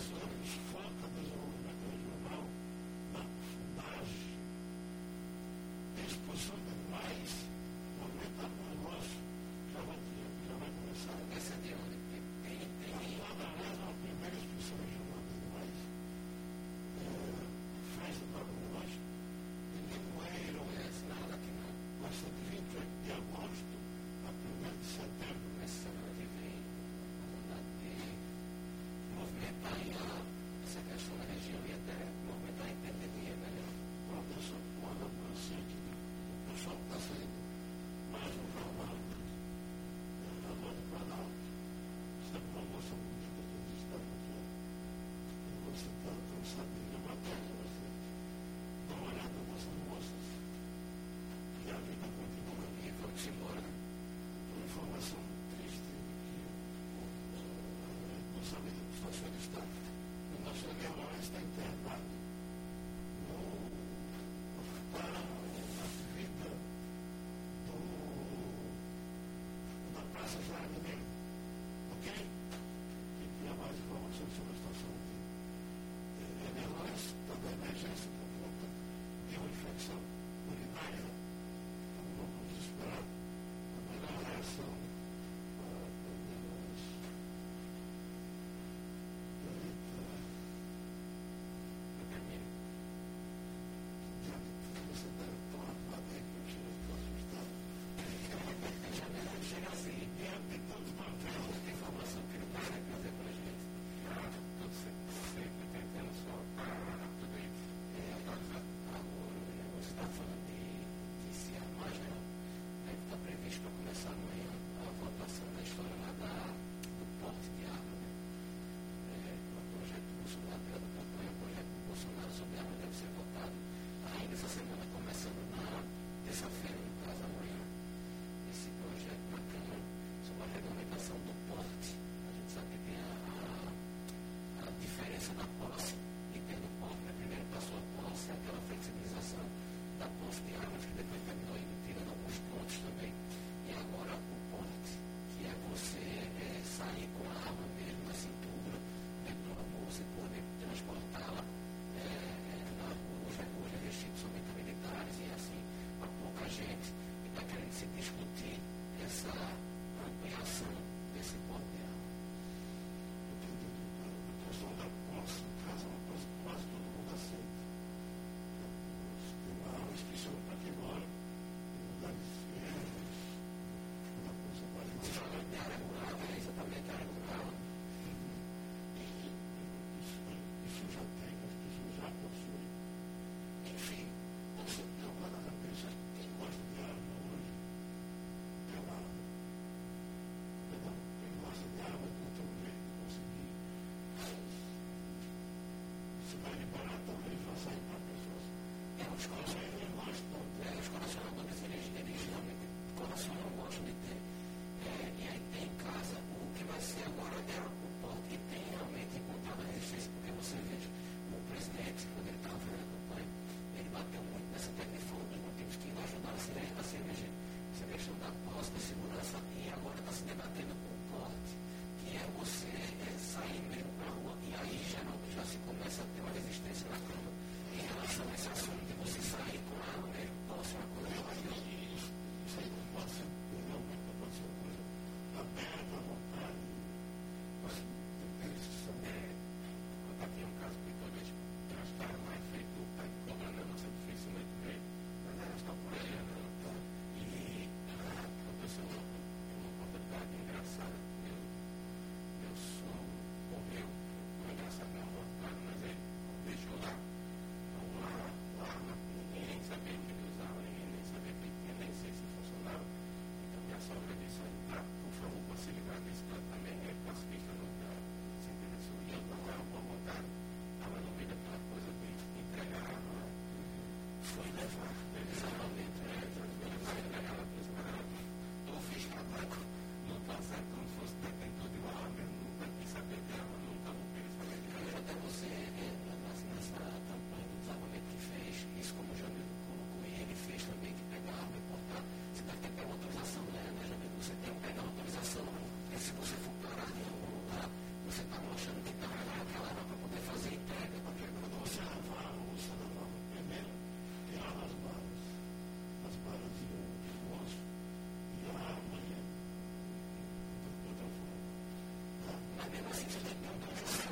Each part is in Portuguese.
Pastor, fala. They want us think that. Thank you. あっ!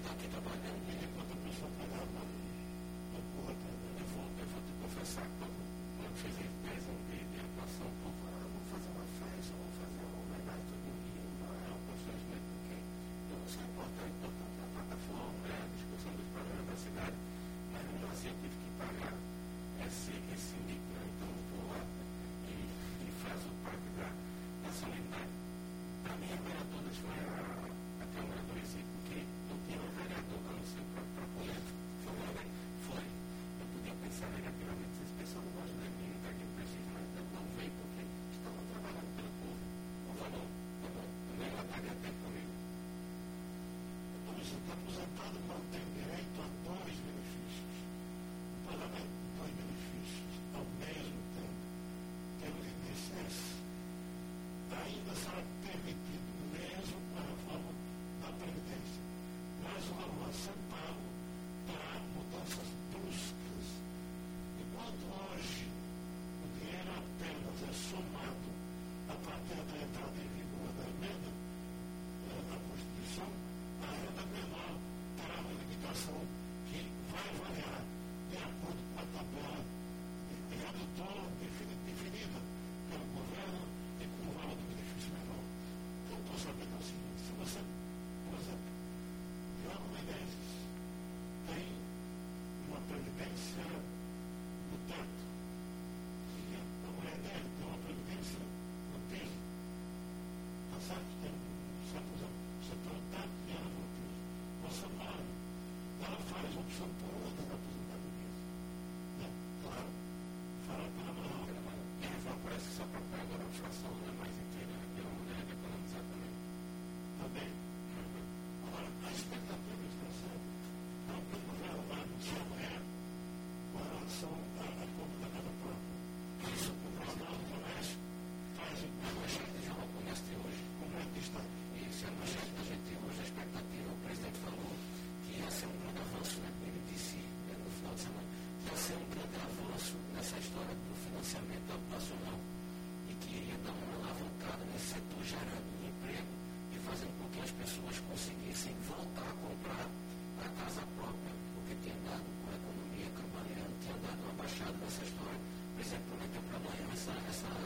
São por something. cosas por, pues, el problema está, está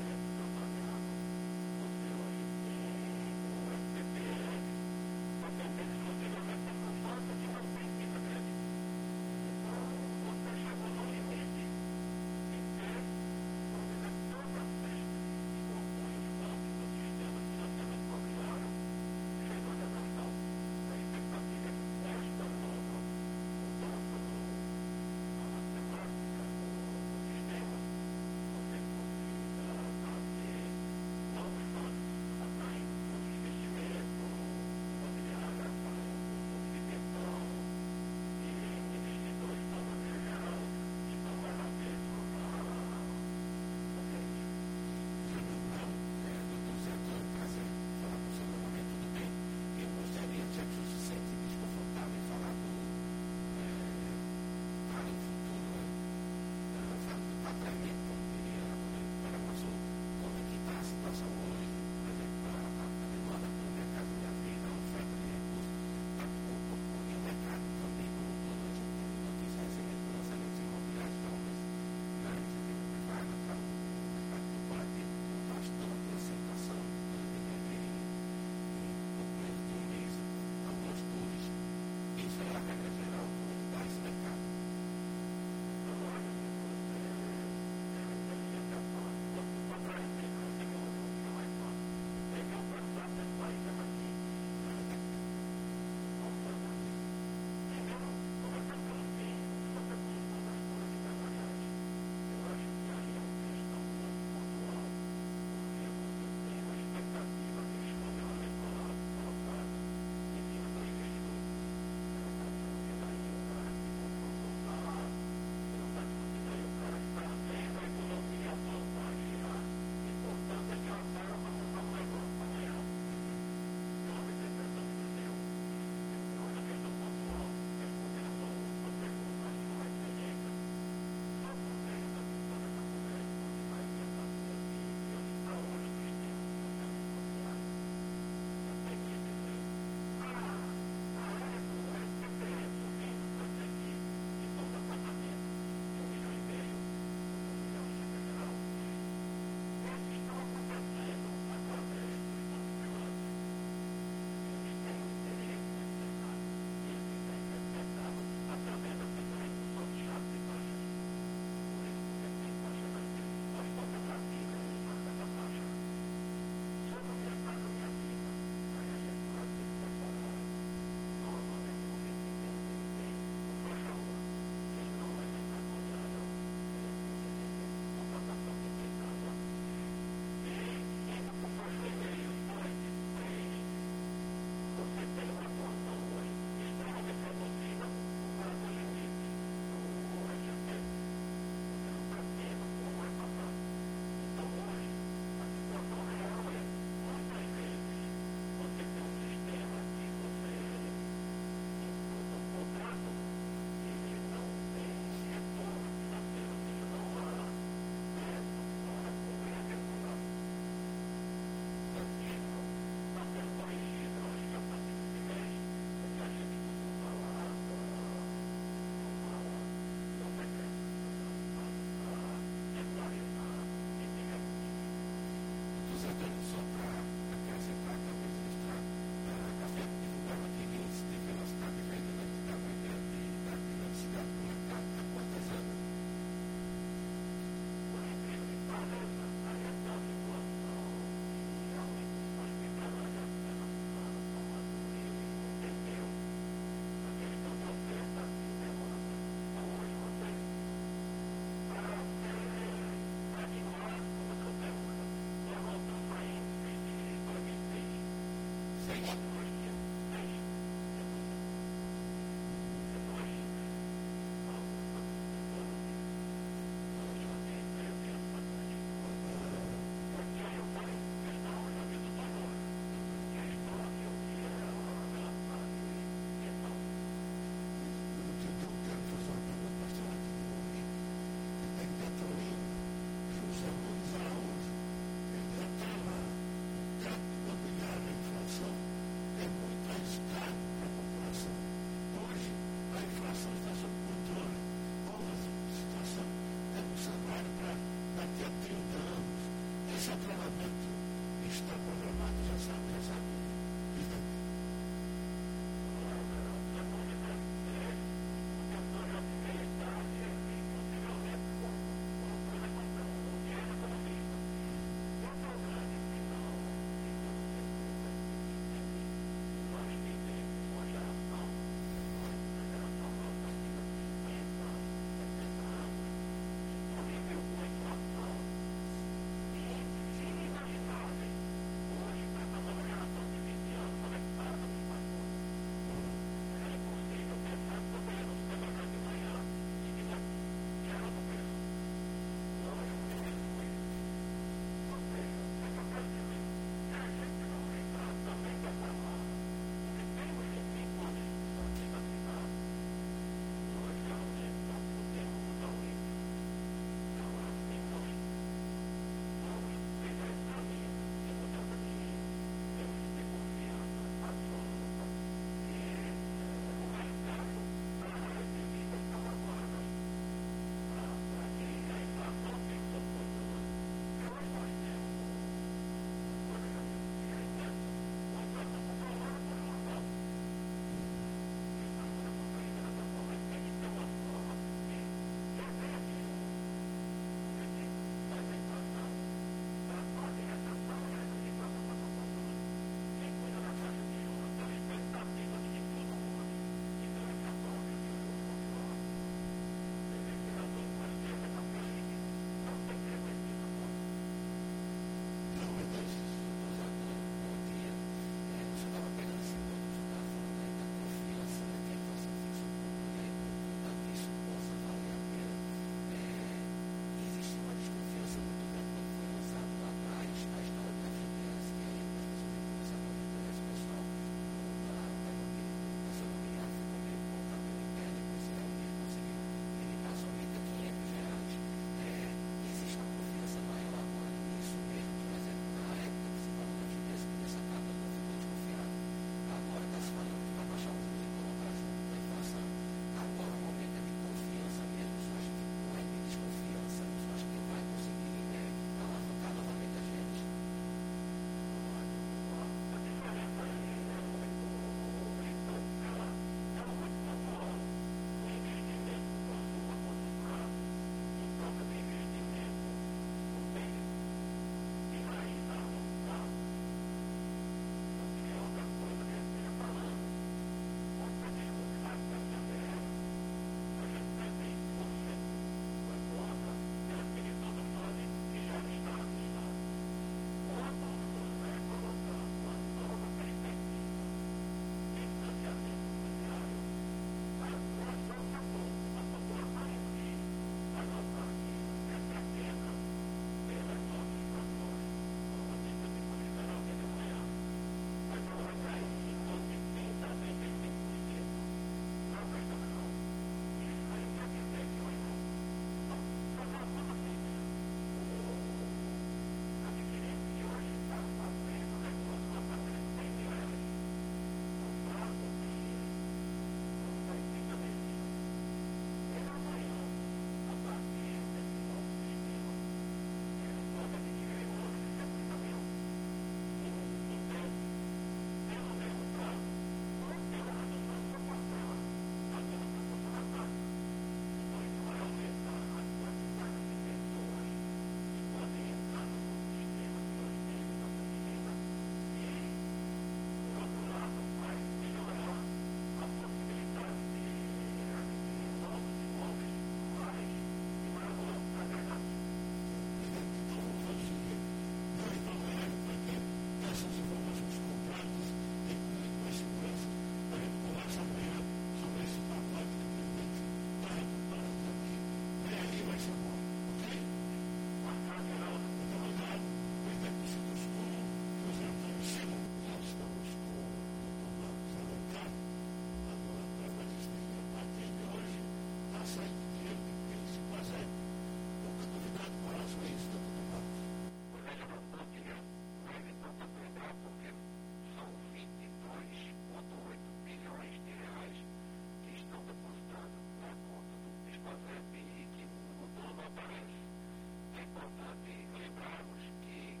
saudade lembrarmos que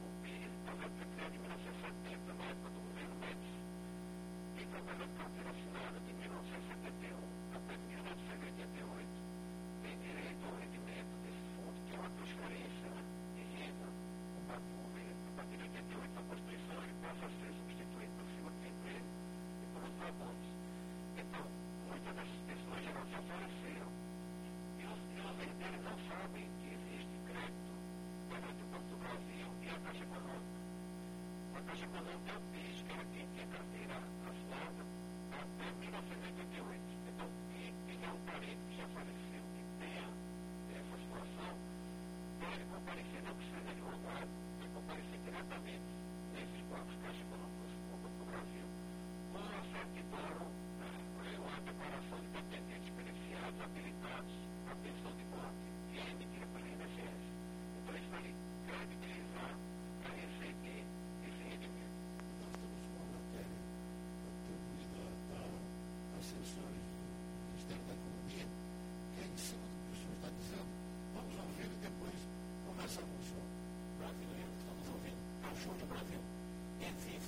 o PIB também pertenceu de 1970, na época do governo Médici, e trabalhou de carteira assinada de 1971 até 1988. economia física, quem quer carteira assinada, até 1990. información en.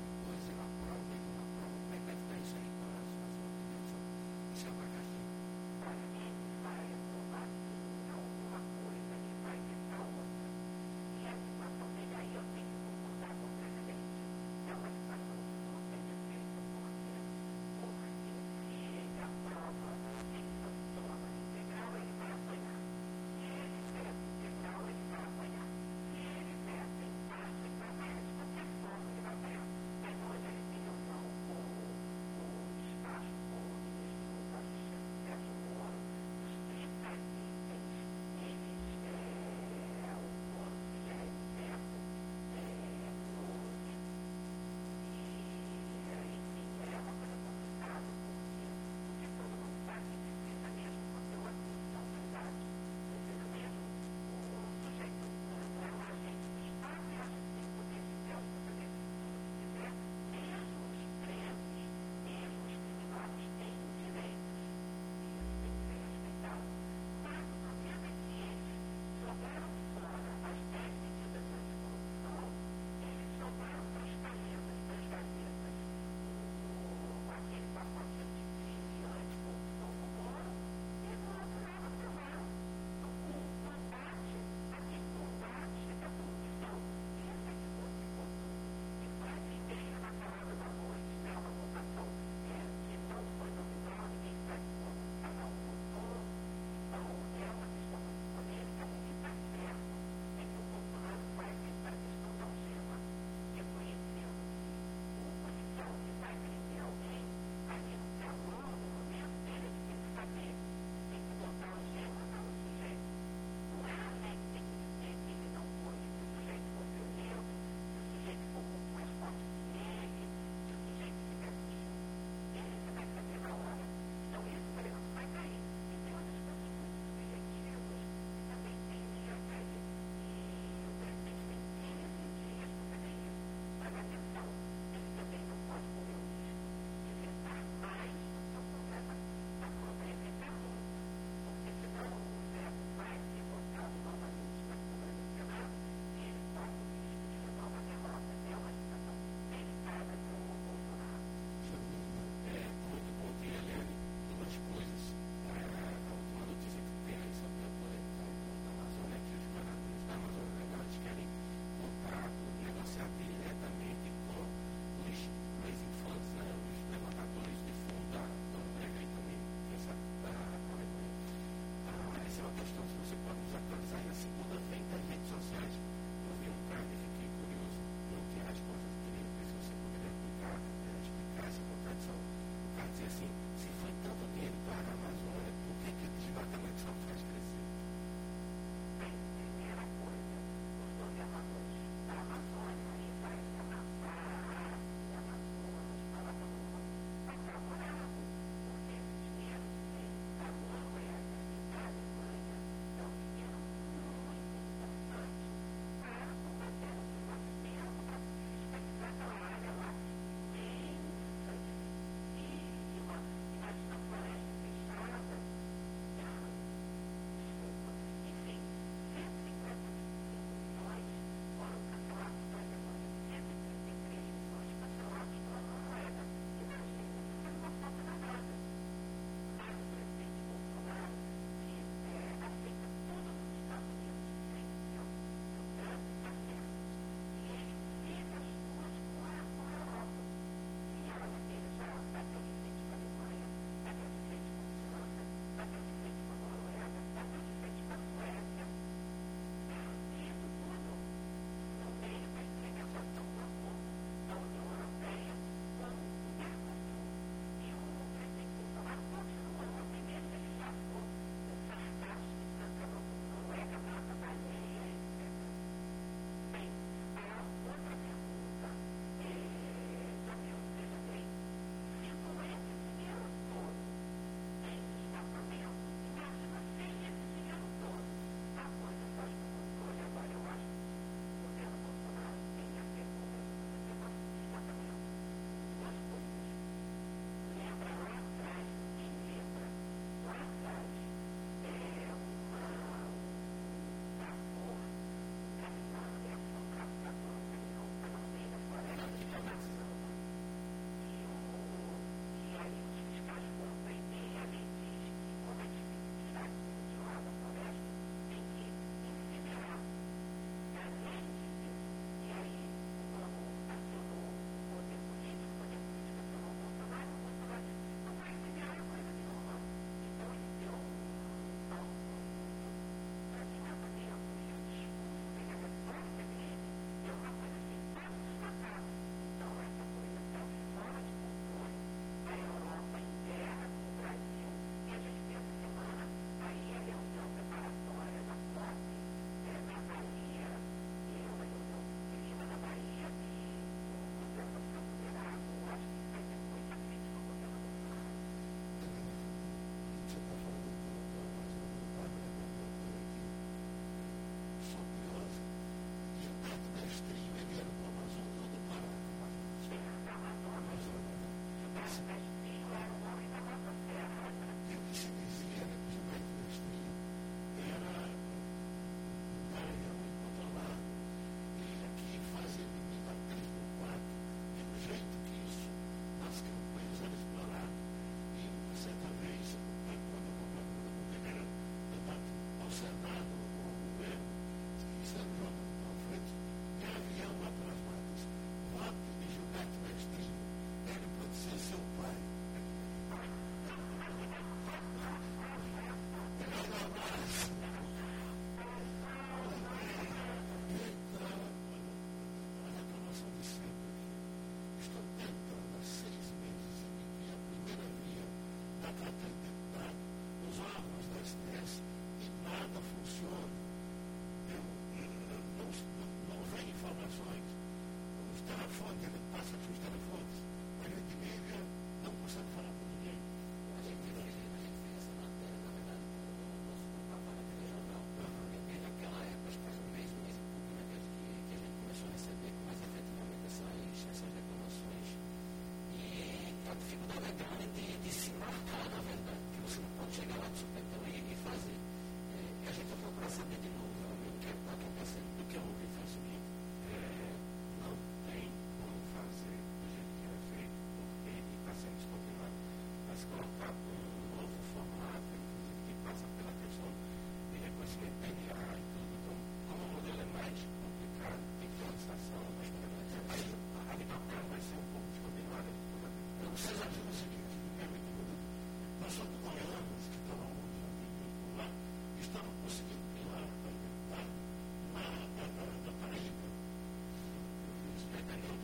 uma vergonha de, de se marcar, na verdade, que você não pode chegar lá de supetão e, fazer. É, a gente procura saber de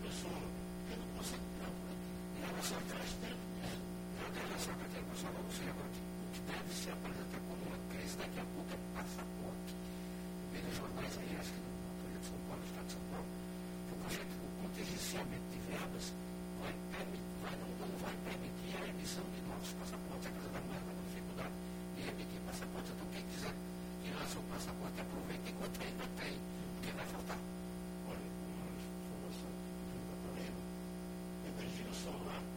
pessoa, eu não consigo tempo, e ela só traz tempo mesmo. Eu tenho essa que a pessoa não agora, O que deve se apresentar como uma crise daqui a pouco é passaporte. Veja jornais aí, acho que no Folha de São Paulo, no Estado de São Paulo, que o projeto, o contingenciamento de verbas vai, vai, não, não vai permitir a emissão de novos passaportes. A Casa da Mulher está com dificuldade de emitir passaportes. Então, quem quiser tirar seu passaporte, aproveita enquanto ainda tem, porque vai faltar. over.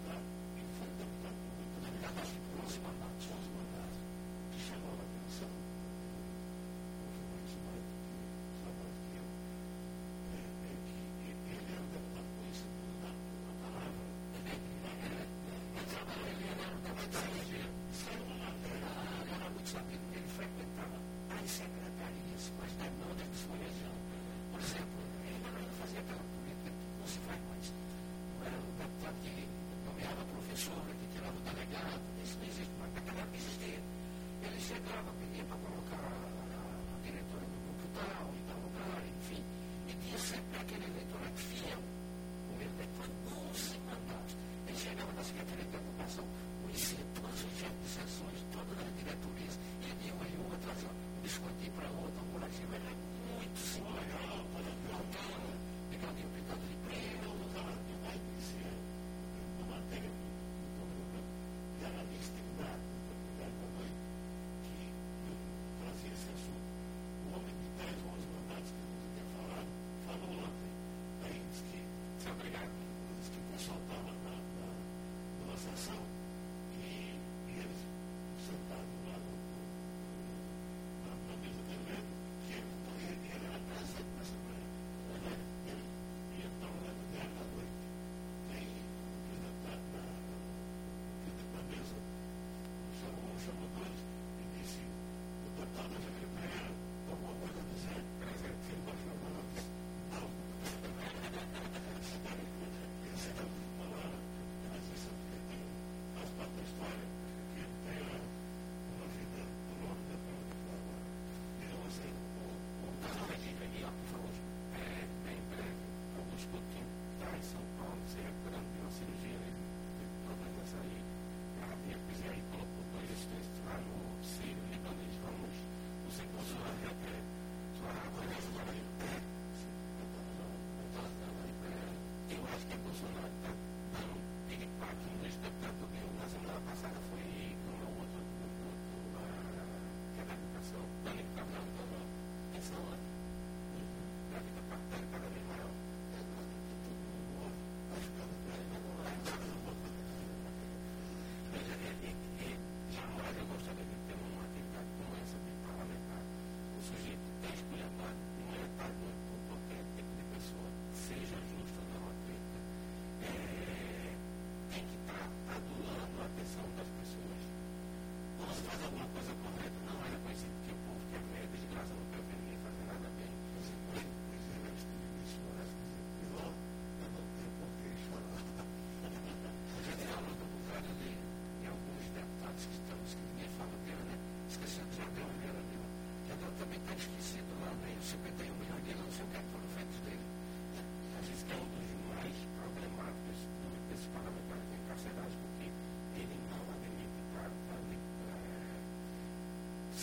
I said,